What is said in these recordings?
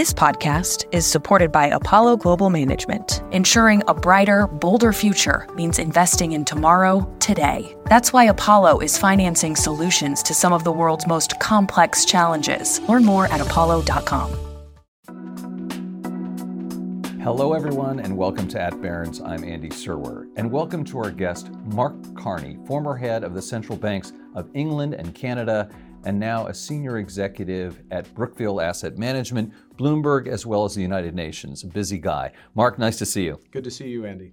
This podcast is supported by Apollo Global Management, ensuring a brighter, bolder future means investing in tomorrow, today. That's why Apollo is financing solutions to some of the world's most complex challenges. Learn more at apollo.com. Hello, everyone, and welcome to At Barron's. I'm Andy Serwer, and welcome to our guest, Mark Carney, former head of the central banks of England and Canada and now a senior executive at Brookfield Asset Management, Bloomberg, as well as the United Nations. Busy guy. Mark, nice to see you. Good to see you, Andy.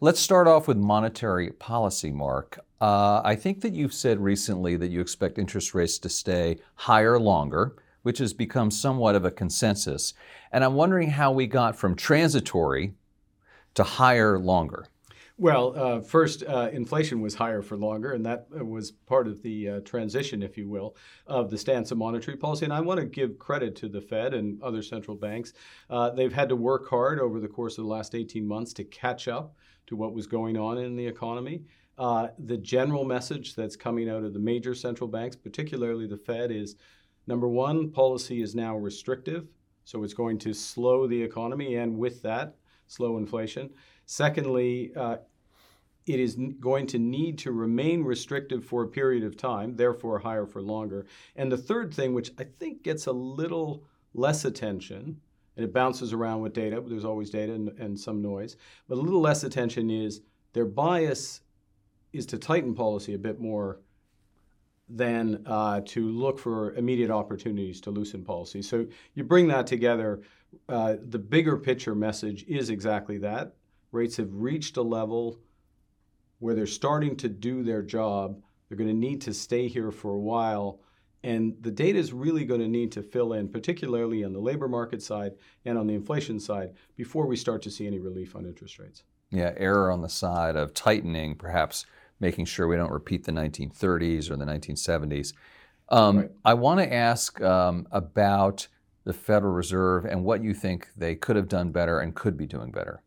Let's start off with monetary policy, Mark. Uh, I think that you've said recently that you expect interest rates to stay higher longer, which has become somewhat of a consensus. And I'm wondering how we got from transitory to higher longer. Well, uh, first, uh, inflation was higher for longer, and that uh, was part of the uh, transition, if you will, of the stance of monetary policy. And I want to give credit to the Fed and other central banks. Uh, they've had to work hard over the course of the last 18 months to catch up to what was going on in the economy. Uh, the general message that's coming out of the major central banks, particularly the Fed, is number one, policy is now restrictive, so it's going to slow the economy, and with that, slow inflation. Secondly, uh, it is going to need to remain restrictive for a period of time, therefore higher for longer. And the third thing, which I think gets a little less attention, and it bounces around with data, there's always data and, and some noise, but a little less attention is their bias is to tighten policy a bit more than uh, to look for immediate opportunities to loosen policy. So you bring that together, uh, the bigger picture message is exactly that rates have reached a level where they're starting to do their job. They're going to need to stay here for a while. And the data is really going to need to fill in, particularly on the labor market side and on the inflation side, before we start to see any relief on interest rates. Yeah, error on the side of tightening, perhaps making sure we don't repeat the 1930s or the 1970s. Um, right. I want to ask um, about the Federal Reserve and what you think they could have done better and could be doing better.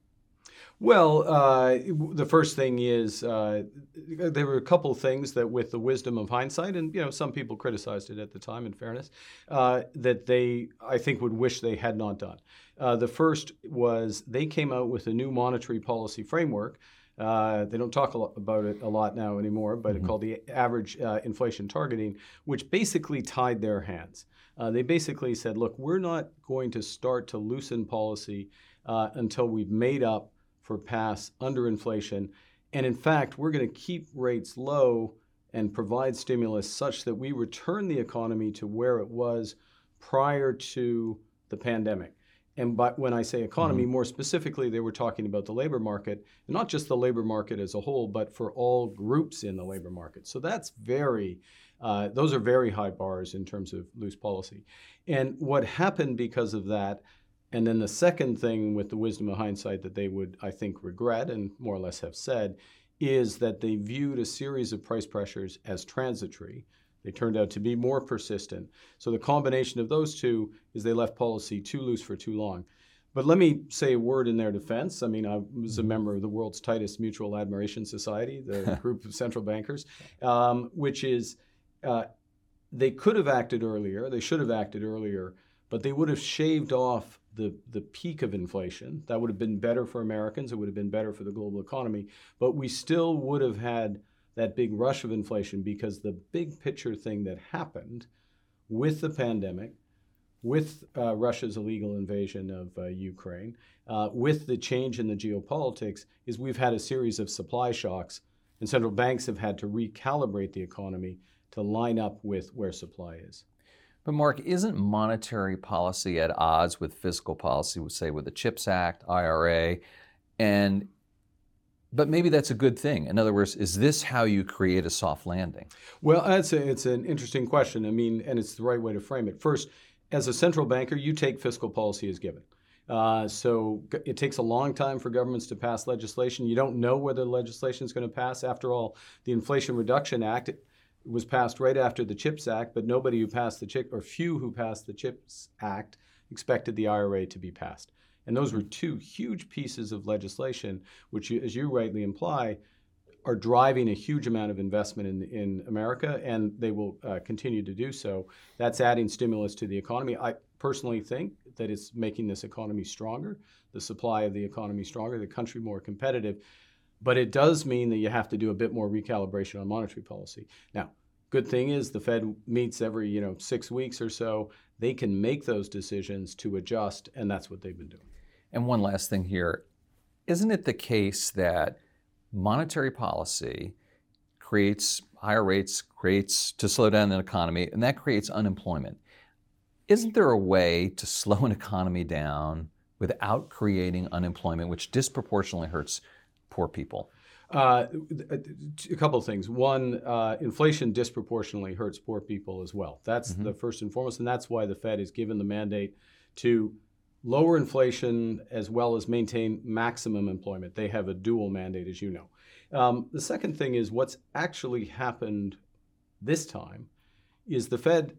Well, uh, the first thing is uh, there were a couple of things that, with the wisdom of hindsight, and you know, some people criticized it at the time. In fairness, uh, that they, I think, would wish they had not done. Uh, the first was they came out with a new monetary policy framework. Uh, they don't talk about it a lot now anymore, but mm-hmm. called the average uh, inflation targeting, which basically tied their hands. they basically said, "Look, we're not going to start to loosen policy until we've made up." For pass under inflation. And in fact, we're going to keep rates low and provide stimulus such that we return the economy to where it was prior to the pandemic. And by, when I say economy, mm-hmm. more specifically, they were talking about the labor market, and not just the labor market as a whole, but for all groups in the labor market. So that's very, uh, those are very high bars in terms of loose policy. And what happened because of that and then the second thing, with the wisdom of hindsight, that they would, I think, regret and more or less have said, is that they viewed a series of price pressures as transitory. They turned out to be more persistent. So the combination of those two is they left policy too loose for too long. But let me say a word in their defense. I mean, I was a mm-hmm. member of the world's tightest mutual admiration society, the group of central bankers, um, which is uh, they could have acted earlier, they should have acted earlier, but they would have shaved off the, the peak of inflation. That would have been better for Americans. It would have been better for the global economy. But we still would have had that big rush of inflation because the big picture thing that happened with the pandemic, with uh, Russia's illegal invasion of uh, Ukraine, uh, with the change in the geopolitics, is we've had a series of supply shocks, and central banks have had to recalibrate the economy to line up with where supply is. But Mark, isn't monetary policy at odds with fiscal policy, say with the CHIPS Act, IRA, and but maybe that's a good thing. In other words, is this how you create a soft landing? Well, that's a, it's an interesting question. I mean, and it's the right way to frame it. First, as a central banker, you take fiscal policy as given. Uh, so it takes a long time for governments to pass legislation. You don't know whether legislation is going to pass. After all, the Inflation Reduction Act was passed right after the CHIPS Act, but nobody who passed the CHIP or few who passed the CHIPS Act, expected the IRA to be passed. And those were two huge pieces of legislation, which, as you rightly imply, are driving a huge amount of investment in, in America, and they will uh, continue to do so. That's adding stimulus to the economy. I, personally think that it's making this economy stronger, the supply of the economy stronger, the country more competitive. But it does mean that you have to do a bit more recalibration on monetary policy. Now, good thing is the Fed meets every you know six weeks or so. They can make those decisions to adjust, and that's what they've been doing. And one last thing here, isn't it the case that monetary policy creates higher rates, creates to slow down the economy, and that creates unemployment? Isn't there a way to slow an economy down without creating unemployment, which disproportionately hurts poor people? Uh, a couple of things. One, uh, inflation disproportionately hurts poor people as well. That's mm-hmm. the first and foremost, and that's why the Fed is given the mandate to lower inflation as well as maintain maximum employment. They have a dual mandate, as you know. Um, the second thing is what's actually happened this time is the Fed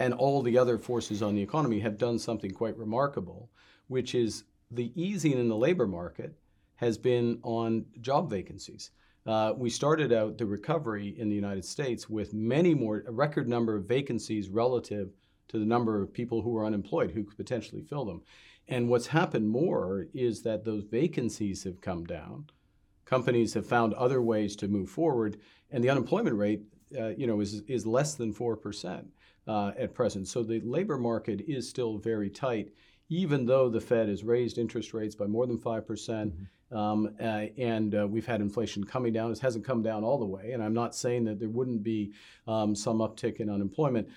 and all the other forces on the economy have done something quite remarkable, which is the easing in the labor market has been on job vacancies. Uh, we started out the recovery in the United States with many more, a record number of vacancies relative to the number of people who were unemployed who could potentially fill them. And what's happened more is that those vacancies have come down. Companies have found other ways to move forward, and the unemployment rate, uh, you know, is is less than four percent uh, at present. So the labor market is still very tight, even though the Fed has raised interest rates by more than five percent. Mm-hmm um, uh, and uh, we've had inflation coming down. It hasn't come down all the way. And I'm not saying that there wouldn't be um, some uptick in unemployment,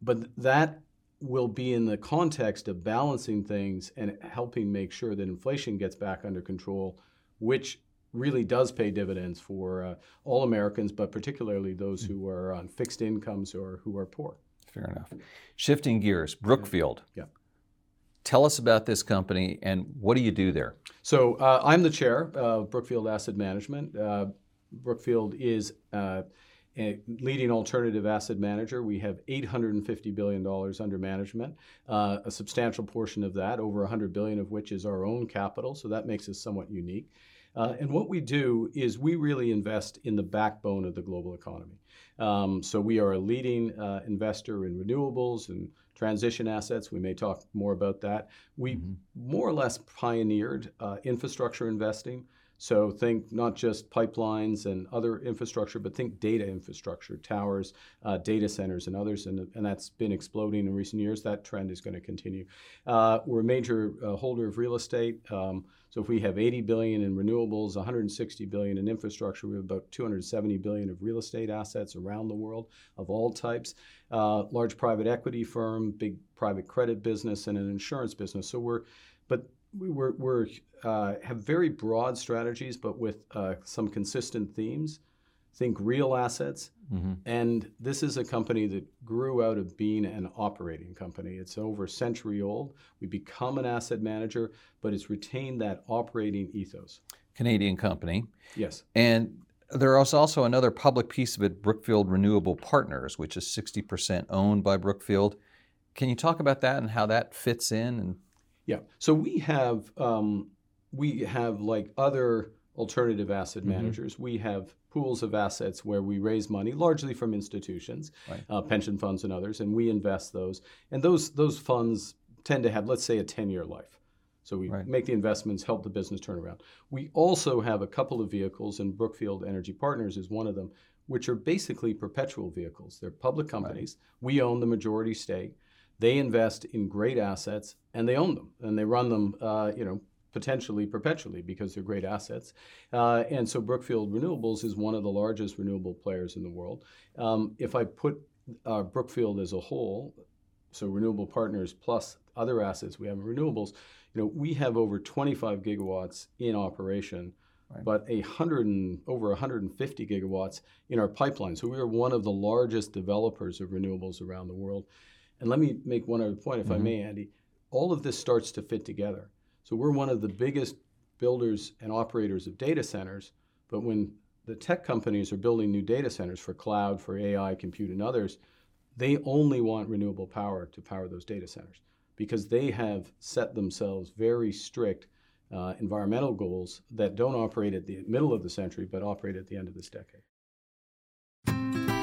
but that will be in the context of balancing things and helping make sure that inflation gets back under control, which really does pay dividends for uh, all Americans, but particularly those who are on fixed incomes or who are poor. Fair enough. Shifting gears, Brookfield. Yeah. Tell us about this company and what do you do there? So uh, I'm the chair of Brookfield Asset Management. Uh, Brookfield is uh, leading alternative asset manager. We have $850 billion under management. Uh, a substantial portion of that, over 100 billion of which is our own capital. So that makes us somewhat unique. Uh, and what we do is we really invest in the backbone of the global economy. Um, so we are a leading uh, investor in renewables and transition assets. We may talk more about that. We mm-hmm. more or less pioneered uh, infrastructure investing. So think not just pipelines and other infrastructure, but think data infrastructure, towers, uh, data centers, and others. And, and that's been exploding in recent years. That trend is going to continue. Uh, we're a major uh, holder of real estate. Um, so if we have 80 billion in renewables, 160 billion in infrastructure, we have about 270 billion of real estate assets around the world of all types. Uh, large private equity firm, big private credit business, and an insurance business. So we're, but we're, we're uh, have very broad strategies, but with uh, some consistent themes. Think real assets. Mm-hmm. And this is a company that grew out of being an operating company. It's over a century old. We become an asset manager, but it's retained that operating ethos. Canadian company. Yes. And there is also another public piece of it, Brookfield Renewable Partners, which is 60% owned by Brookfield. Can you talk about that and how that fits in and yeah. So we have um, we have like other alternative asset mm-hmm. managers. We have pools of assets where we raise money, largely from institutions, right. uh, pension funds and others, and we invest those. And those those funds tend to have, let's say, a ten year life. So we right. make the investments, help the business turn around. We also have a couple of vehicles, and Brookfield Energy Partners is one of them, which are basically perpetual vehicles. They're public companies. Right. We own the majority stake. They invest in great assets and they own them and they run them, uh, you know, potentially perpetually because they're great assets. Uh, and so Brookfield Renewables is one of the largest renewable players in the world. Um, if I put uh, Brookfield as a whole, so renewable partners plus other assets we have in renewables, you know, we have over 25 gigawatts in operation. Right. But a hundred and over 150 gigawatts in our pipeline. So we are one of the largest developers of renewables around the world. And let me make one other point, if mm-hmm. I may, Andy. All of this starts to fit together. So we're one of the biggest builders and operators of data centers, but when the tech companies are building new data centers for cloud, for AI, compute, and others, they only want renewable power to power those data centers because they have set themselves very strict uh, environmental goals that don't operate at the middle of the century but operate at the end of this decade.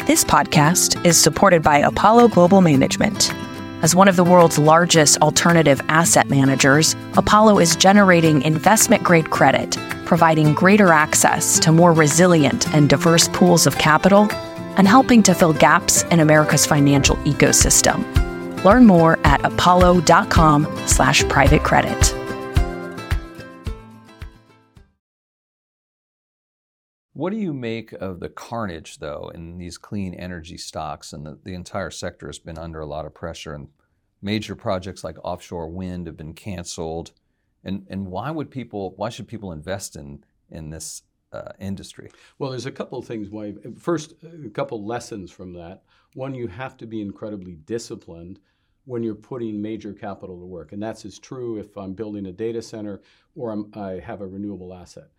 This podcast is supported by Apollo Global Management. As one of the world's largest alternative asset managers, Apollo is generating investment grade credit, providing greater access to more resilient and diverse pools of capital, and helping to fill gaps in America's financial ecosystem. Learn more at apollo.com slash private credit. What do you make of the carnage, though, in these clean energy stocks? And the, the entire sector has been under a lot of pressure, and major projects like offshore wind have been canceled. And, and why would people, why should people invest in, in this uh, industry? Well, there's a couple of things why. First, a couple lessons from that. One, you have to be incredibly disciplined when you're putting major capital to work. And that's as true if I'm building a data center or I'm, i have a renewable asset.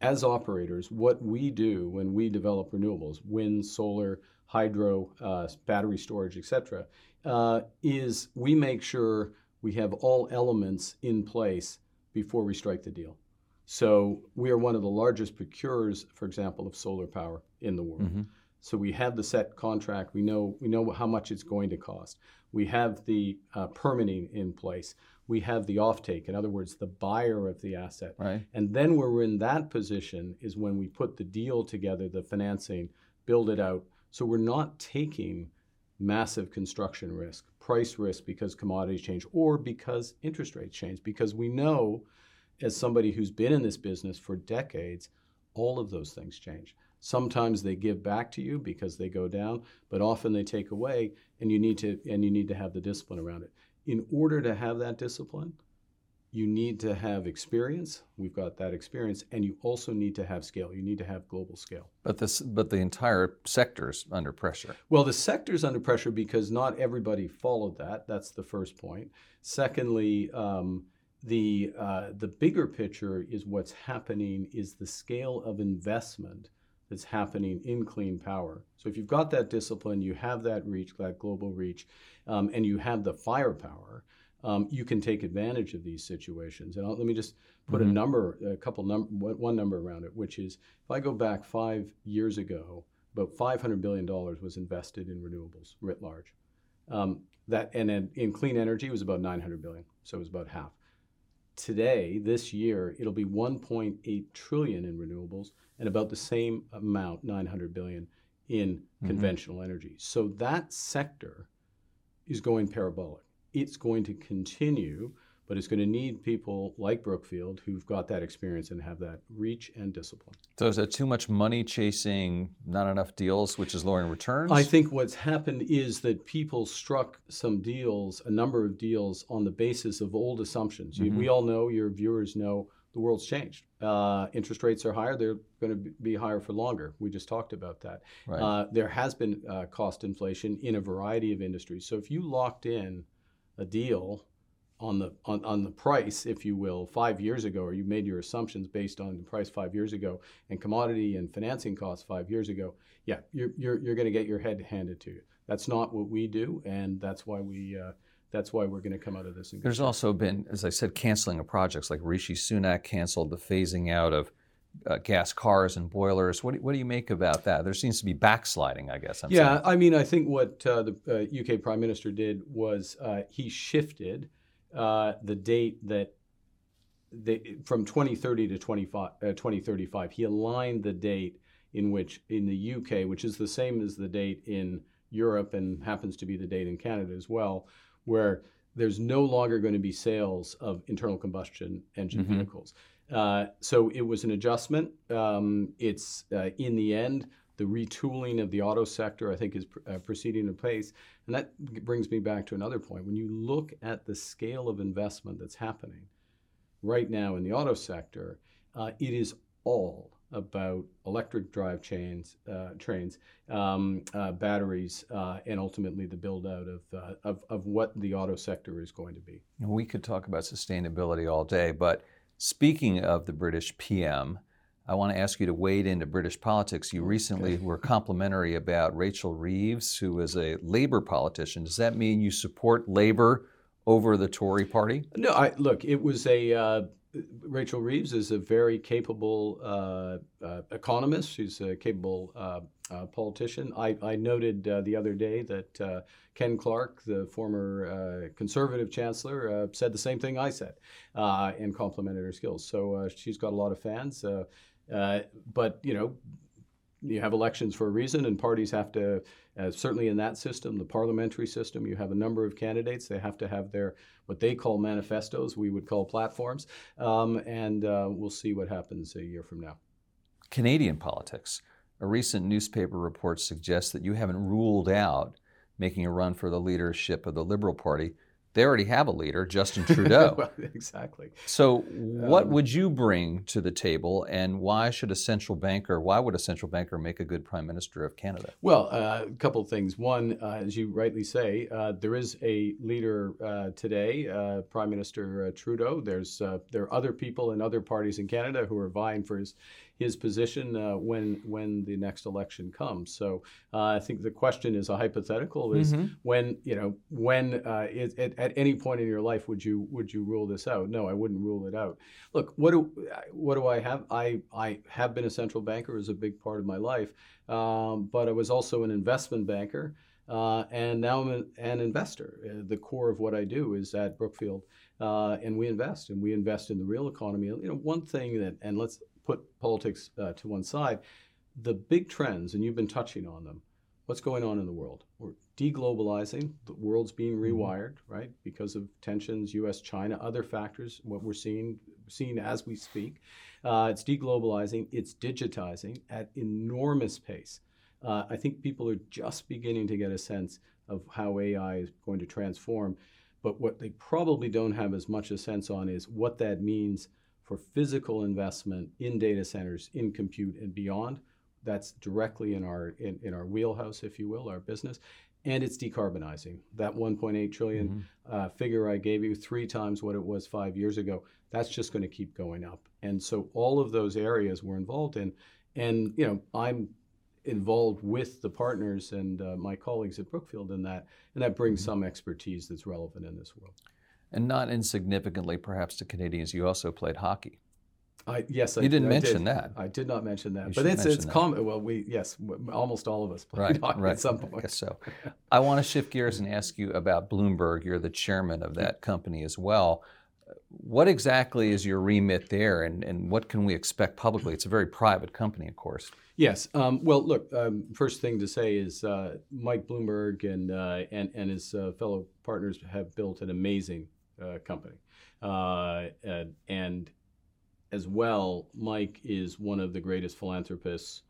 As operators, what we do when we develop renewables, wind, solar, hydro, uh, battery storage, et cetera, uh, is we make sure we have all elements in place before we strike the deal. So we are one of the largest procurers, for example, of solar power in the world. Mm-hmm. So we have the set contract. We know we know how much it's going to cost. We have the uh, permitting in place. We have the offtake. In other words, the buyer of the asset. Right. And then when we're in that position is when we put the deal together, the financing, build it out. So we're not taking massive construction risk, price risk because commodities change, or because interest rates change. Because we know, as somebody who's been in this business for decades, all of those things change. Sometimes they give back to you because they go down, but often they take away, and you need to and you need to have the discipline around it. In order to have that discipline, you need to have experience. We've got that experience, and you also need to have scale. You need to have global scale. But this, but the entire sector is under pressure. Well, the sector is under pressure because not everybody followed that. That's the first point. Secondly, um, the uh, the bigger picture is what's happening is the scale of investment that's happening in clean power. So if you've got that discipline, you have that reach, that global reach, um, and you have the firepower um, you can take advantage of these situations. And I'll, let me just put mm-hmm. a number, a couple number, one number around it, which is if I go back five years ago, about 500 billion dollars was invested in renewables writ large. Um, that and in, in clean energy was about 900 billion, so it was about half. Today, this year, it'll be 1.8 trillion in renewables and about the same amount, 900 billion, in mm-hmm. conventional energy. So that sector is going parabolic it's going to continue, but it's going to need people like Brookfield who've got that experience and have that reach and discipline. So is that too much money chasing not enough deals, which is lowering returns? I think what's happened is that people struck some deals, a number of deals, on the basis of old assumptions. Mm-hmm. We all know, your viewers know, the world's changed. Uh, interest rates are higher. They're going to be higher for longer. We just talked about that. Right. Uh, there has been uh, cost inflation in a variety of industries. So if you locked in a deal on the on, on the price, if you will, five years ago, or you made your assumptions based on the price five years ago and commodity and financing costs five years ago, yeah, you're you're, you're going to get your head handed to you. That's not what we do, and that's why we. Uh, that's why we're going to come out of this. There's also been, as I said, canceling of projects like Rishi Sunak canceled the phasing out of uh, gas cars and boilers. What do, what do you make about that? There seems to be backsliding, I guess. I'm yeah, saying. I mean, I think what uh, the UK uh, Prime Minister did was uh, he shifted uh, the date that they, from 2030 to 2035. He aligned the date in which in the UK, which is the same as the date in Europe and happens to be the date in Canada as well, where there's no longer going to be sales of internal combustion engine mm-hmm. vehicles. Uh, so it was an adjustment. Um, it's uh, in the end, the retooling of the auto sector, I think, is pr- uh, proceeding in pace. And that brings me back to another point. When you look at the scale of investment that's happening right now in the auto sector, uh, it is all about electric drive chains, uh, trains, um, uh, batteries, uh, and ultimately the build out of, of, of what the auto sector is going to be. We could talk about sustainability all day, but Speaking of the British PM, I want to ask you to wade into British politics. You recently okay. were complimentary about Rachel Reeves, who is a Labour politician. Does that mean you support Labour over the Tory party? No, I, look, it was a. Rachel Reeves is a very capable uh, uh, economist. She's a capable uh, uh politician. I, I noted uh, the other day that uh, Ken Clarke, the former conservative chancellor, said the same thing I said and complimented her skills. So she's got a lot of fans. but, you know, you have elections for a reason, and parties have to, uh, certainly in that system, the parliamentary system, you have a number of candidates. They have to have their, what they call manifestos, we would call platforms, um, and uh, we'll see what happens a year from now. Canadian politics. A recent newspaper report suggests that you haven't ruled out making a run for the leadership of the Liberal Party they already have a leader, Justin Trudeau. well, exactly. So, what um, would you bring to the table, and why should a central banker? Why would a central banker make a good prime minister of Canada? Well, uh, a couple of things. One, uh, as you rightly say, uh, there is a leader uh, today, uh, Prime Minister uh, Trudeau. There's there are other people in other parties in Canada who are vying for his his position uh, when when the next election comes. So uh, I think the question is a hypothetical: is mm-hmm. when you know when uh, it, it, at any point in your life would you would you rule this out? No, I wouldn't rule it out. Look, what do what do I have? I I have been a central banker as a big part of my life, um, but I was also an investment banker. Uh, and now I'm an, an investor. Uh, the core of what I do is at Brookfield, uh, and we invest, and we invest in the real economy. You know, one thing that, and let's put politics uh, to one side, the big trends, and you've been touching on them, what's going on in the world? We're deglobalizing, the world's being mm-hmm. rewired, right, because of tensions, US, China, other factors, what we're seeing, seeing as we speak. Uh, it's deglobalizing, it's digitizing at enormous pace. Uh, I think people are just beginning to get a sense of how AI is going to transform. But what they probably don't have as much a sense on is what that means for physical investment in data centers, in compute, and beyond. That's directly in our in, in our wheelhouse, if you will, our business, and it's decarbonizing. That 1.8 trillion, mm-hmm. uh, figure I gave you, three times what it was five years ago. That's just going to keep going up, and so all of those areas we're involved in, and you know I'm involved with the partners and uh, my colleagues at Brookfield in that, and that brings mm-hmm. some expertise that's relevant in this world. And not insignificantly, perhaps to Canadians, you also played hockey. I, yes, you I, didn't I mention did. that. I did not mention that, you but it's it's common. Well, we yes, almost all of us played right, hockey right. at some point. I guess so. I want to shift gears and ask you about Bloomberg. You're the chairman of that company as well. What exactly is your remit there, and, and what can we expect publicly? It's a very private company, of course. Yes. Um, well, look. Um, first thing to say is uh, Mike Bloomberg and uh, and and his uh, fellow partners have built an amazing uh, company. Uh, and, and, as well, Mike is one of the greatest philanthropists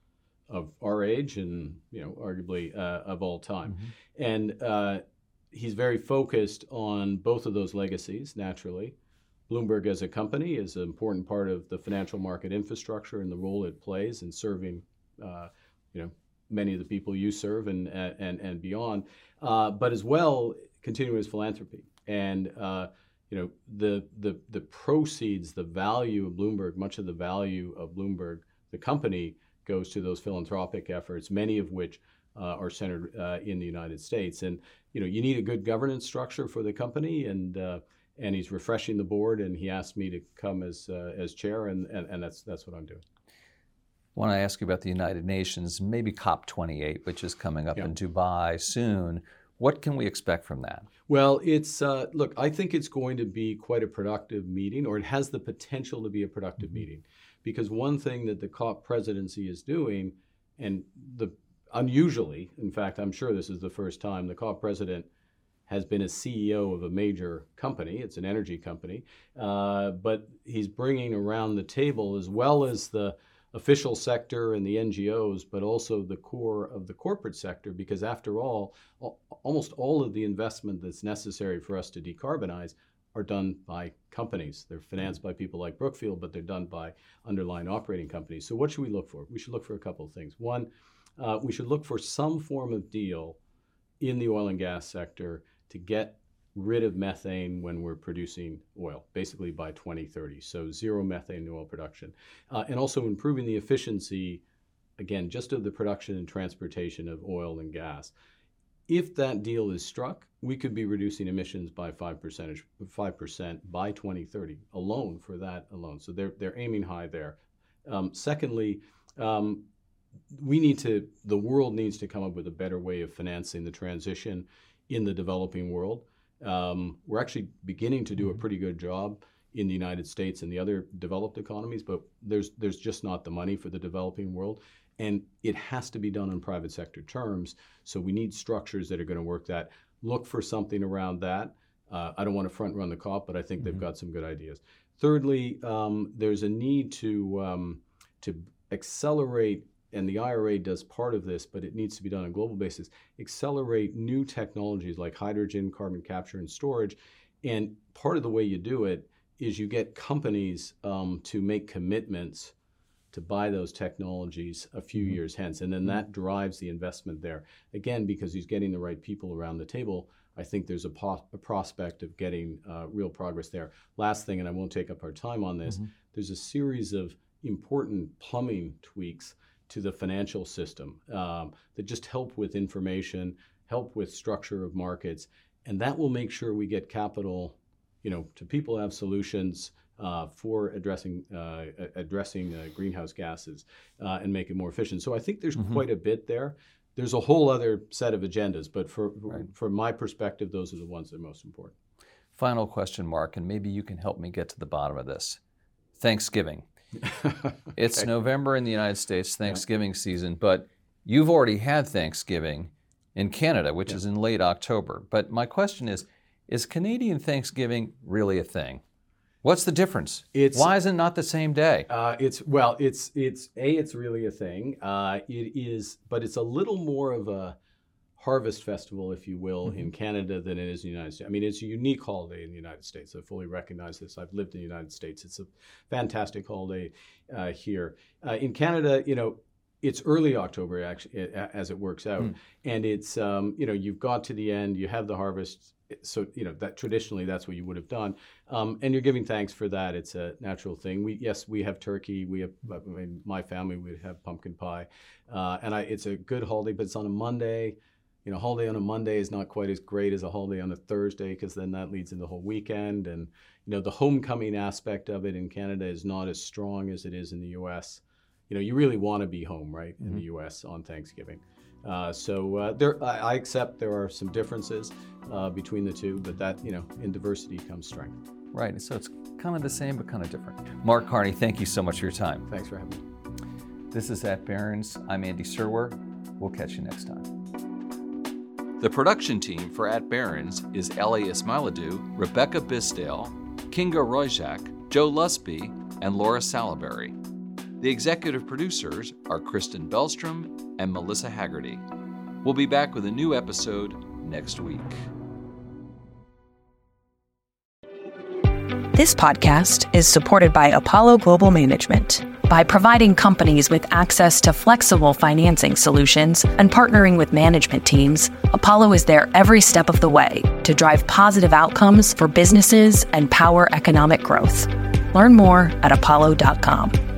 of our age and you know arguably uh, of all time. Mm-hmm. And uh, he's very focused on both of those legacies. Naturally, Bloomberg as a company is an important part of the financial market infrastructure and the role it plays in serving uh, you know many of the people you serve and and and beyond. Uh, but as well, continuing his philanthropy and uh, you know the the the proceeds, the value of Bloomberg, much of the value of Bloomberg, the company goes to those philanthropic efforts, many of which uh, are centered uh, in the United States. And you know you need a good governance structure for the company, and uh, and he's refreshing the board, and he asked me to come as uh, as chair, and, and and that's that's what I'm doing. I want to ask you about the United Nations, maybe COP28, which is coming up yeah. in Dubai soon. What can we expect from that? Well, it's uh, look. I think it's going to be quite a productive meeting, or it has the potential to be a productive mm-hmm. meeting, because one thing that the COP presidency is doing, and the unusually, in fact, I'm sure this is the first time the COP president has been a CEO of a major company. It's an energy company, uh, but he's bringing around the table as well as the official sector and the NGOs, but also the core of the corporate sector, because after all, almost all of the investment that's necessary for us to decarbonize are done by companies. They're financed by people like Brookfield, but they're done by underlying operating companies. So, what should we look for? We should look for a couple of things. One, uh, we should look for some form of deal in the oil and gas sector to get rid of methane when we're producing oil, basically by 2030. So zero methane in oil production. Uh, and also improving the efficiency, again, just of the production and transportation of oil and gas. if that deal is struck, we could be reducing emissions by five percentage five percent by 2030 alone for that alone. So they're they're aiming high there. Um, secondly, um, we need to the world needs to come up with a better way of financing the transition in the developing world. Um, we're actually beginning to do a mm-hmm. pretty good job in the United States and the other developed economies, but there's there's just not the money for the developing world. And it has to be done on private sector terms. So we need structures that are going to work that. Look for something around that. Uh, I don't want to front run the COP, but I think mm-hmm. they've got some good ideas. Thirdly, um, there's a need to um, to accelerate, and the IRA does part of this, but it needs to be done on a global basis. Accelerate new technologies like hydrogen, carbon capture, and storage. And part of the way you do it is you get companies um, to make commitments to buy those technologies a few mm-hmm. years hence. And then that drives the investment there. Again, because he's getting the right people around the table, I think there's a, po- a prospect of getting uh, real progress there. Last thing, and I won't take up our time on this, mm-hmm. there's a series of important plumbing tweaks to the financial system um, that just help with information, help with structure of markets, and that will make sure we get capital, you know, to people have solutions uh, for addressing uh, addressing uh, greenhouse gases uh, and make it more efficient. So I think there's mm-hmm. quite a bit there. There's a whole other set of agendas, but for right. from my perspective, those are the ones that are most important. Final question, Mark, and maybe you can help me get to the bottom of this. Thanksgiving. it's okay. November in the United States, Thanksgiving yeah. season, but you've already had Thanksgiving in Canada, which yeah. is in late October. But my question is is Canadian Thanksgiving really a thing? What's the difference? It's, Why is it not the same day? Uh, it's well, it's it's a it's really a thing. Uh, it is, but it's a little more of a harvest festival, if you will, mm-hmm. in Canada than it is in the United States. I mean, it's a unique holiday in the United States. I fully recognize this. I've lived in the United States. It's a fantastic holiday uh, here. Uh, in Canada, you know, it's early October actually, as it works out, mm. and it's um, you know you've got to the end, you have the harvest so you know that traditionally that's what you would have done, um, and you're giving thanks for that. It's a natural thing. We yes, we have turkey. We have I mean, my family would have pumpkin pie, uh, and I, it's a good holiday, but it's on a Monday. You know, holiday on a Monday is not quite as great as a holiday on a Thursday because then that leads into the whole weekend, and you know the homecoming aspect of it in Canada is not as strong as it is in the U.S. You know, you really want to be home, right, in mm-hmm. the U.S. on Thanksgiving. Uh, so uh, there, I, I, accept there are some differences uh, between the two, but that you know, in diversity comes strength. Right. So it's kind of the same, but kind of different. Mark Carney, thank you so much for your time. Thanks for having me. This is at Barron's. I'm Andy Serwer. We'll catch you next time. The production team for At Barron's is Ellie Ismailidou, Rebecca Bisdale, Kinga Royjak, Joe Lusby, and Laura Salaberry. The executive producers are Kristen Bellstrom and Melissa Haggerty. We'll be back with a new episode next week. This podcast is supported by Apollo Global Management. By providing companies with access to flexible financing solutions and partnering with management teams, Apollo is there every step of the way to drive positive outcomes for businesses and power economic growth. Learn more at apollo.com.